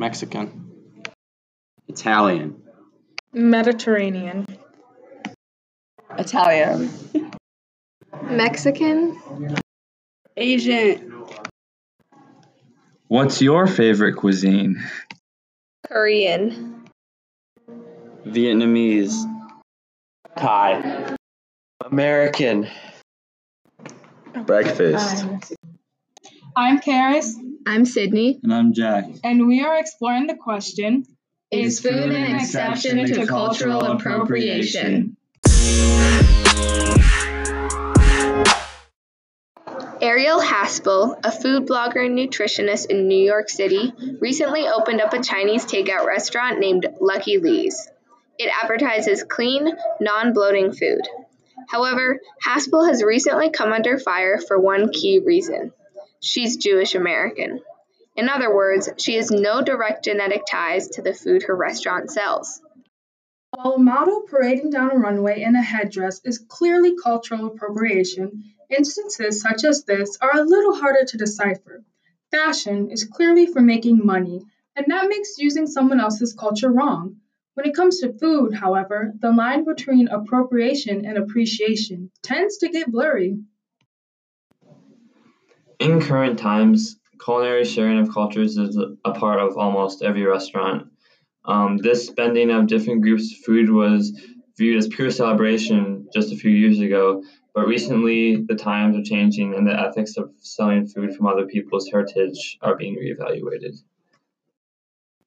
Mexican, Italian, Mediterranean, Italian, Mexican, Asian, What's your favorite cuisine? Korean, Vietnamese, Thai, American. Breakfast. I'm Karis, I'm Sydney. And I'm Jack. and we are exploring the question Is food an exception to cultural appropriation? Arielle Haspel, a food blogger and nutritionist in New York City, recently opened up a Chinese takeout restaurant named Lucky Lee's. It advertises clean, non bloating food. However, Haspel has recently come under fire for one key reason she's Jewish American. In other words, she has no direct genetic ties to the food her restaurant sells. While a model parading down a runway in a headdress is clearly cultural appropriation, instances such as this are a little harder to decipher. Fashion is clearly for making money, and that makes using someone else's culture wrong. When it comes to food, however, the line between appropriation and appreciation tends to get blurry. In current times, culinary sharing of cultures is a part of almost every restaurant. Um, this spending of different groups' food was viewed as pure celebration just a few years ago, but recently the times are changing and the ethics of selling food from other people's heritage are being reevaluated.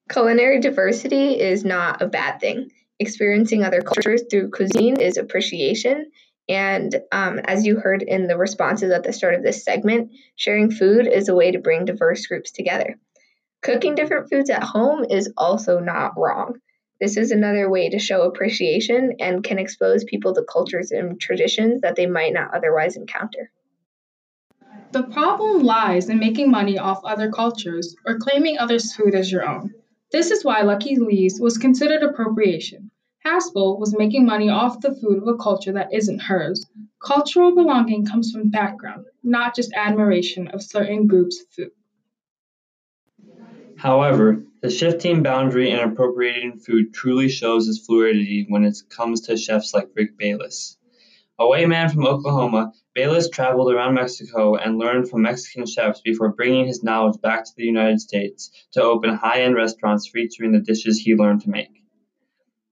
Culinary diversity is not a bad thing. Experiencing other cultures through cuisine is appreciation. And um, as you heard in the responses at the start of this segment, sharing food is a way to bring diverse groups together. Cooking different foods at home is also not wrong. This is another way to show appreciation and can expose people to cultures and traditions that they might not otherwise encounter. The problem lies in making money off other cultures or claiming others' food as your own. This is why Lucky Lee's was considered appropriation. Haspel was making money off the food of a culture that isn't hers. Cultural belonging comes from background, not just admiration of certain groups' food. However, the shifting boundary in appropriating food truly shows its fluidity when it comes to chefs like Rick Bayless. A white man from Oklahoma, Bayless traveled around Mexico and learned from Mexican chefs before bringing his knowledge back to the United States to open high end restaurants featuring the dishes he learned to make.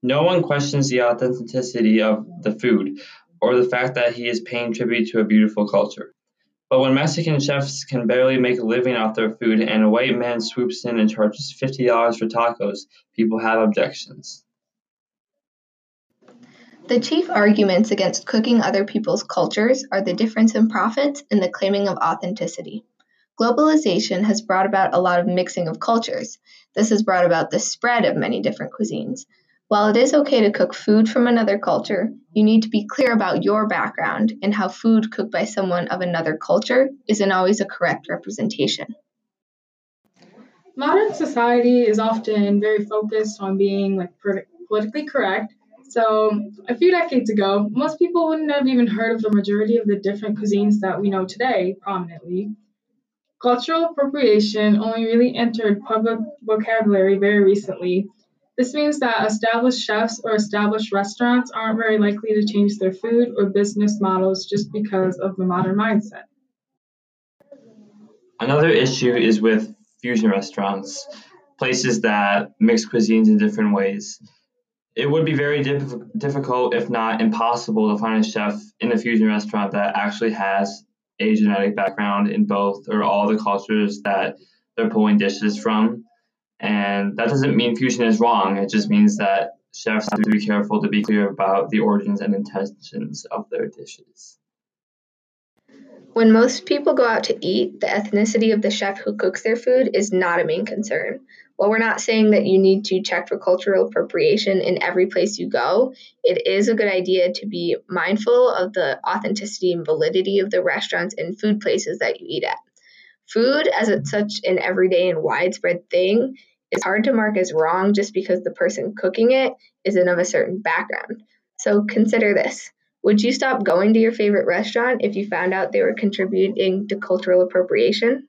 No one questions the authenticity of the food or the fact that he is paying tribute to a beautiful culture. But when Mexican chefs can barely make a living off their food and a white man swoops in and charges $50 for tacos, people have objections. The chief arguments against cooking other people's cultures are the difference in profits and the claiming of authenticity. Globalization has brought about a lot of mixing of cultures. This has brought about the spread of many different cuisines. While it is okay to cook food from another culture, you need to be clear about your background and how food cooked by someone of another culture isn't always a correct representation. Modern society is often very focused on being like politically correct. So, a few decades ago, most people wouldn't have even heard of the majority of the different cuisines that we know today prominently. Cultural appropriation only really entered public vocabulary very recently. This means that established chefs or established restaurants aren't very likely to change their food or business models just because of the modern mindset. Another issue is with fusion restaurants, places that mix cuisines in different ways. It would be very diff- difficult, if not impossible, to find a chef in a fusion restaurant that actually has a genetic background in both or all the cultures that they're pulling dishes from. And that doesn't mean fusion is wrong, it just means that chefs have to be careful to be clear about the origins and intentions of their dishes. When most people go out to eat, the ethnicity of the chef who cooks their food is not a main concern. While we're not saying that you need to check for cultural appropriation in every place you go, it is a good idea to be mindful of the authenticity and validity of the restaurants and food places that you eat at. Food, as it's such an everyday and widespread thing, is hard to mark as wrong just because the person cooking it isn't of a certain background. So consider this. Would you stop going to your favorite restaurant if you found out they were contributing to cultural appropriation?